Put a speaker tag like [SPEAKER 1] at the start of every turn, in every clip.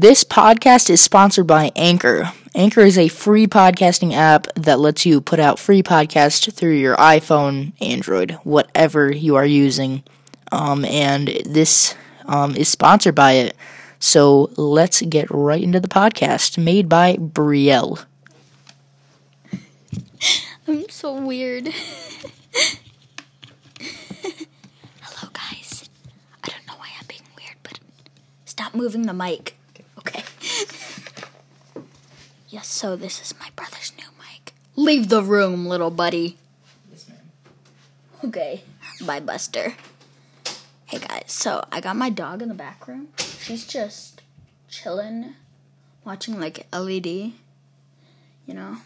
[SPEAKER 1] This podcast is sponsored by Anchor. Anchor is a free podcasting app that lets you put out free podcasts through your iPhone, Android, whatever you are using. Um, and this um, is sponsored by it. So let's get right into the podcast made by Brielle.
[SPEAKER 2] I'm so weird. Hello, guys. I don't know why I'm being weird, but stop moving the mic. Yes, so this is my brother's new mic. Leave the room, little buddy.
[SPEAKER 1] Yes, ma'am.
[SPEAKER 2] Okay. Bye, Buster. Hey, guys. So I got my dog in the back room. She's just chilling, watching like LED. You know?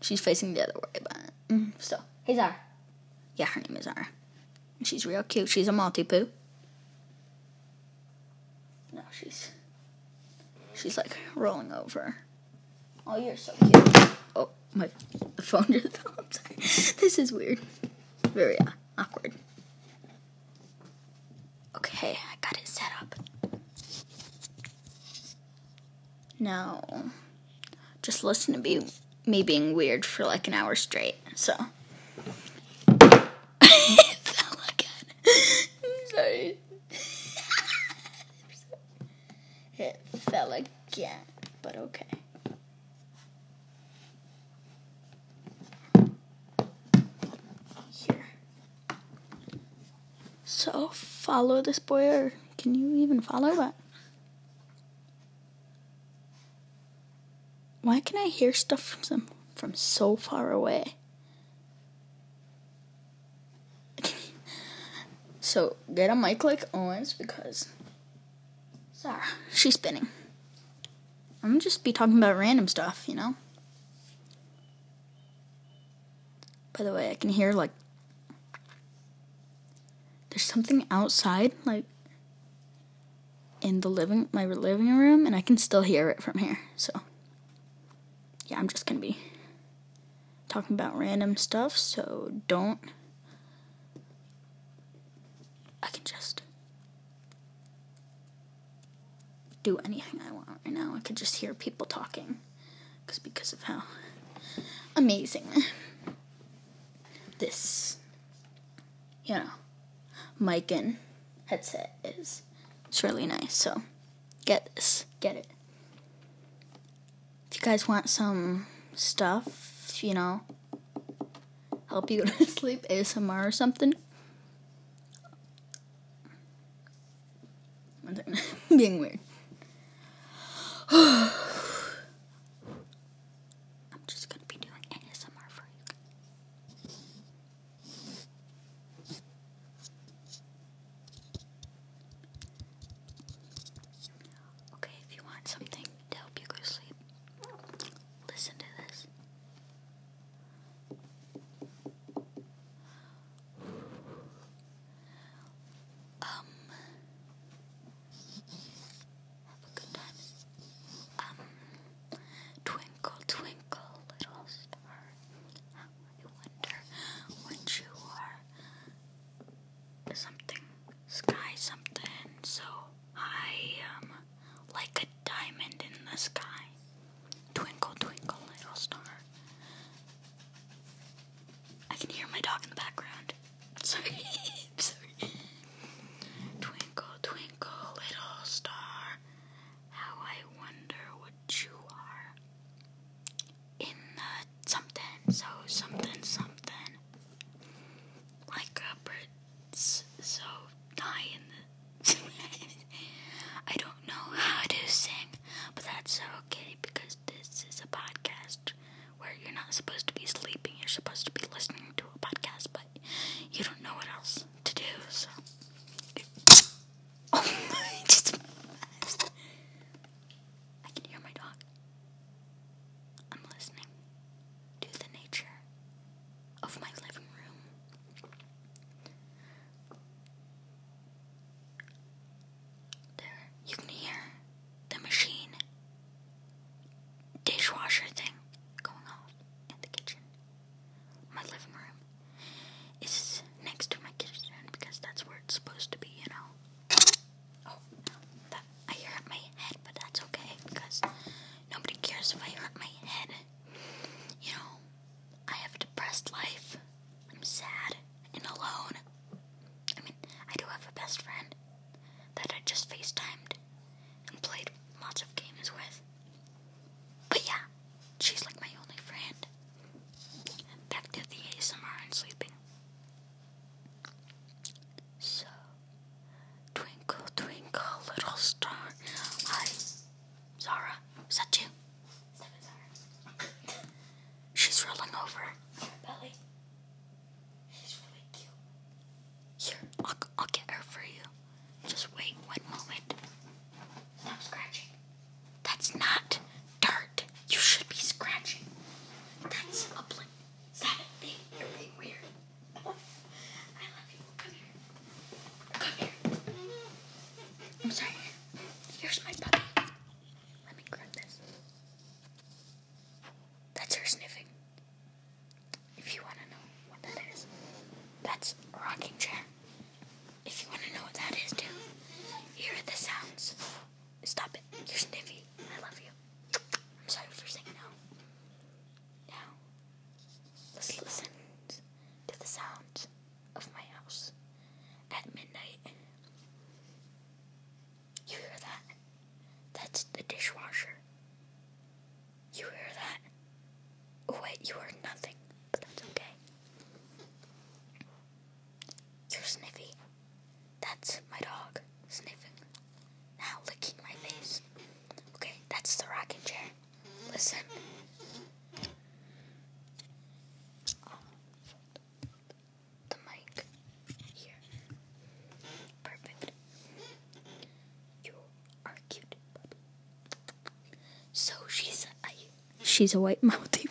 [SPEAKER 2] She's facing the other way, but mm, still. Hey, Zara. Yeah, her name is Zara. She's real cute. She's a Maltipoo. No, she's she's like rolling over. Oh, you're so cute. Oh, my phone just fell. This is weird. Very uh, awkward. Okay, I got it set up. Now, just listen to me me being weird for like an hour straight. So. it fell again. I'm sorry. it fell again, but okay. Here. So, follow this boy, or can you even follow that? Why can I hear stuff from some from so far away? so get a mic like always because Zara, she's spinning. I'm just be talking about random stuff, you know. By the way, I can hear like there's something outside, like in the living my living room, and I can still hear it from here. So yeah, I'm just gonna be talking about random stuff, so don't. I can just do anything I want right now. I could just hear people talking, because because of how amazing this, you know, mic and headset is. It's really nice. So get this, get it if you guys want some stuff, you know, help you go to sleep, ASMR or something. Being weird. sure thing. over belly. So she's a, she's a white mountie.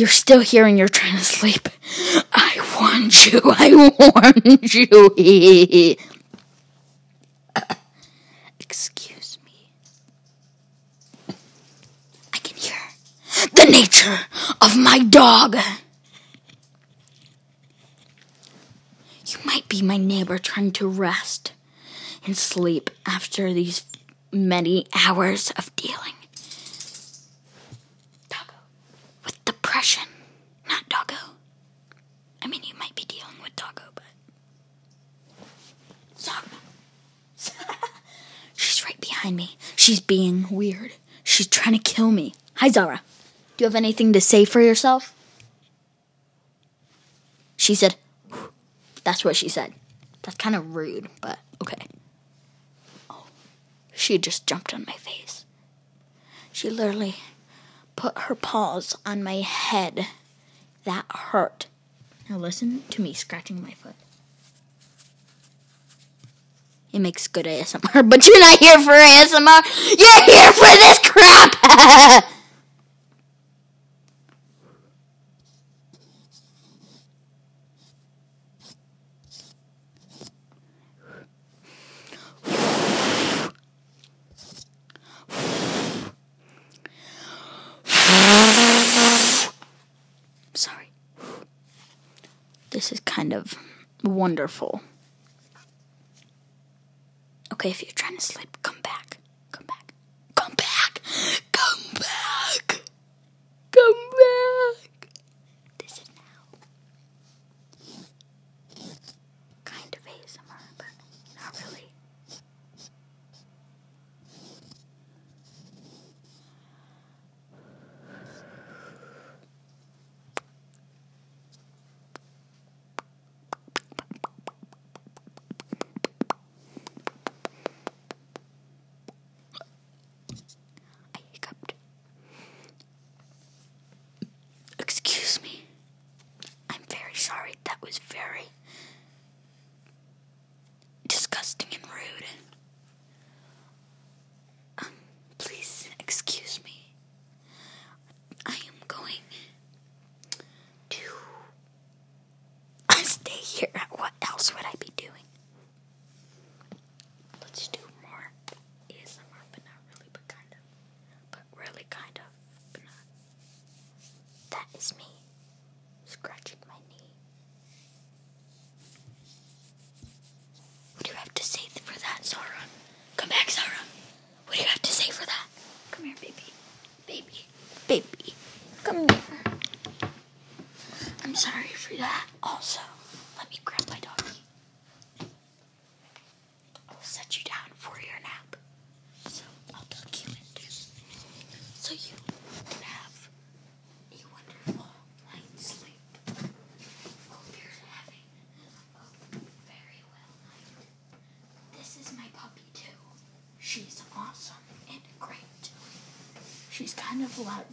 [SPEAKER 2] You're still here and you're trying to sleep, I warned you. I warned you. Excuse me. I can hear the nature of my dog. You might be my neighbor trying to rest and sleep after these many hours of dealing. Doggo. With depression. Not doggo. I mean, you might be dealing with doggo, but. Zara. She's right behind me. She's being weird. She's trying to kill me. Hi, Zara. Do you have anything to say for yourself? She said, that's what she said. That's kind of rude, but okay. Oh, she just jumped on my face. She literally put her paws on my head. That hurt. Now listen to me scratching my foot. It makes good ASMR, but you're not here for ASMR. You're here for this crap. Sorry. This is kind of wonderful. Okay, if you're trying to sleep, come back. Come back. Come back. Come back. Come back. This is now kind of ASMR, but not really. I hiccuped. Excuse me. I'm very sorry. That was very disgusting and rude. Um, please excuse me. I am going to stay here. What else would I be doing? Let's do more ASMR, but not really, but kind of. But really, kind of, but not. That is me scratching my knee. What do you have to say for that, Zara? Come back, Zara. What do you have to say for that? Come here, baby. Baby. Baby. Come here. I'm sorry for that. Also, let me grab my doggy. I'll set you down for your nap. So I'll tuck you into so you can have a wonderful night's sleep. Hope you're having a very well night. This is my puppy too. She's awesome and great. She's kind of loud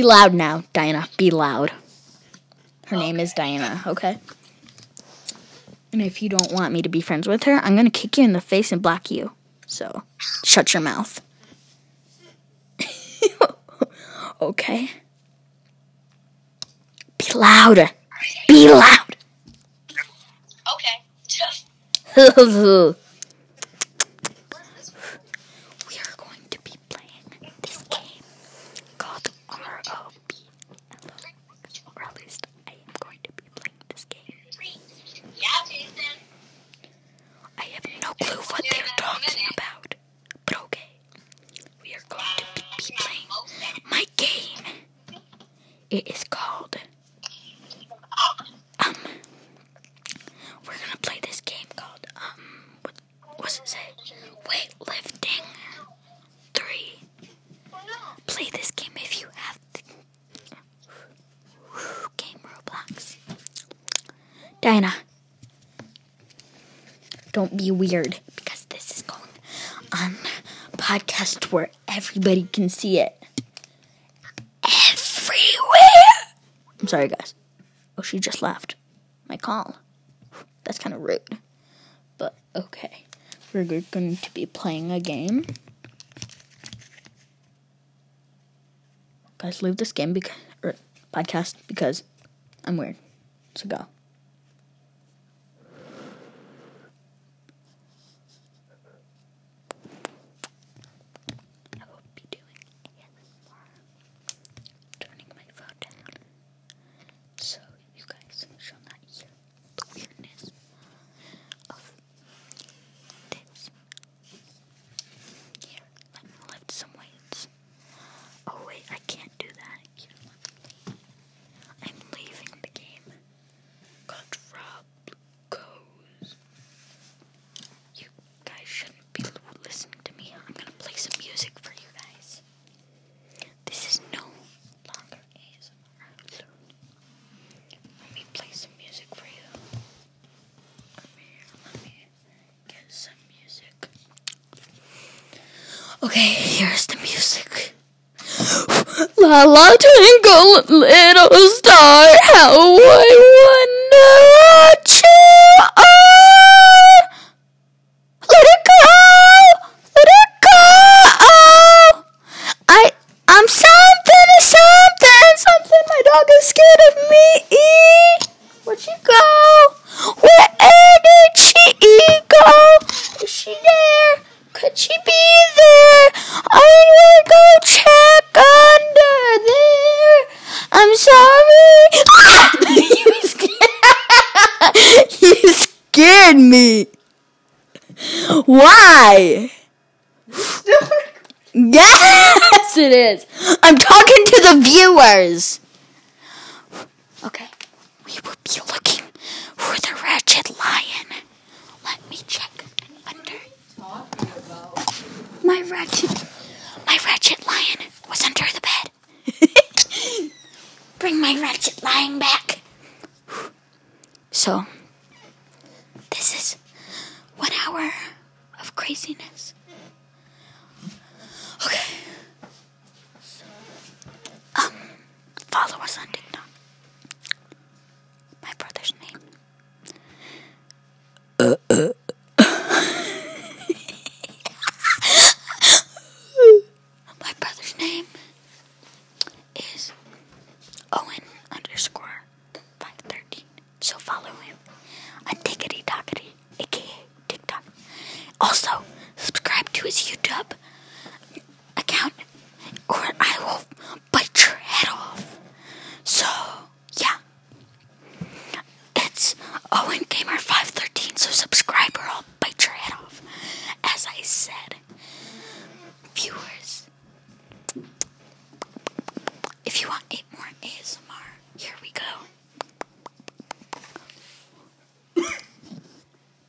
[SPEAKER 2] Be loud
[SPEAKER 3] now,
[SPEAKER 2] Diana. Be loud. Her okay. name is Diana, okay? And if you don't want me to be friends with her, I'm going to kick you in the face and block you. So, shut your mouth. okay? Be louder. Be loud.
[SPEAKER 3] Okay.
[SPEAKER 2] Diana, Don't be weird because this is going on podcast where everybody can see it. Everywhere. I'm sorry, guys. Oh, she just left my call. That's kind of rude. But okay. We're going to be playing a game. Guys, leave this game because or podcast because I'm weird. So go. Okay, here's the music. La la twinkle, little star, how I wonder what you are. Let it go, let it go. Oh, I, I'm something, something, something. My dog is scared of me. What you got? one hour of craziness. Viewers, if you want eight more ASMR, here we go.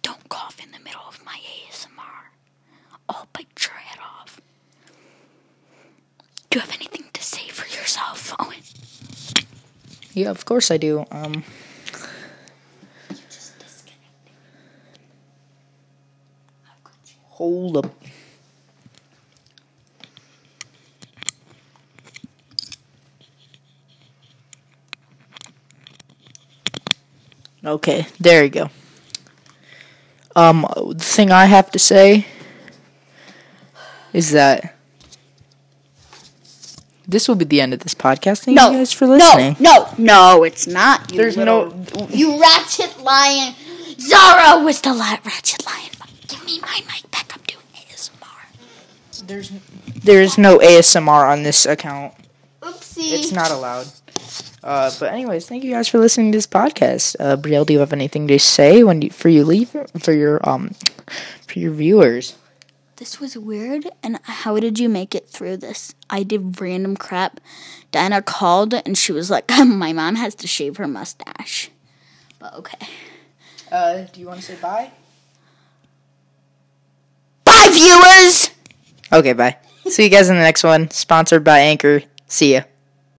[SPEAKER 2] Don't cough in the middle of my ASMR. I'll bite your head off. Do you have anything to say for yourself, Owen?
[SPEAKER 1] Yeah, of course I do. Um,
[SPEAKER 2] Just disconnected. I've got you.
[SPEAKER 1] hold up. Okay, there you go. Um, the thing I have to say is that this will be the end of this podcast. Thank you guys for listening.
[SPEAKER 2] No, no, no, it's not. You
[SPEAKER 1] There's
[SPEAKER 2] little-
[SPEAKER 1] no.
[SPEAKER 2] You ratchet lion. Zara was the la- ratchet lion. Give me my mic back. I'm doing ASMR.
[SPEAKER 1] There's there's no ASMR on this account.
[SPEAKER 2] Oopsie.
[SPEAKER 1] It's not allowed. Uh, but anyways, thank you guys for listening to this podcast. Uh, Brielle, do you have anything to say when you, for you leave for your um for your viewers?
[SPEAKER 2] This was weird. And how did you make it through this? I did random crap. Dinah called and she was like, "My mom has to shave her mustache." But okay.
[SPEAKER 1] Uh, do you want to say bye?
[SPEAKER 2] Bye, viewers.
[SPEAKER 1] Okay, bye. See you guys in the next one. Sponsored by Anchor. See ya.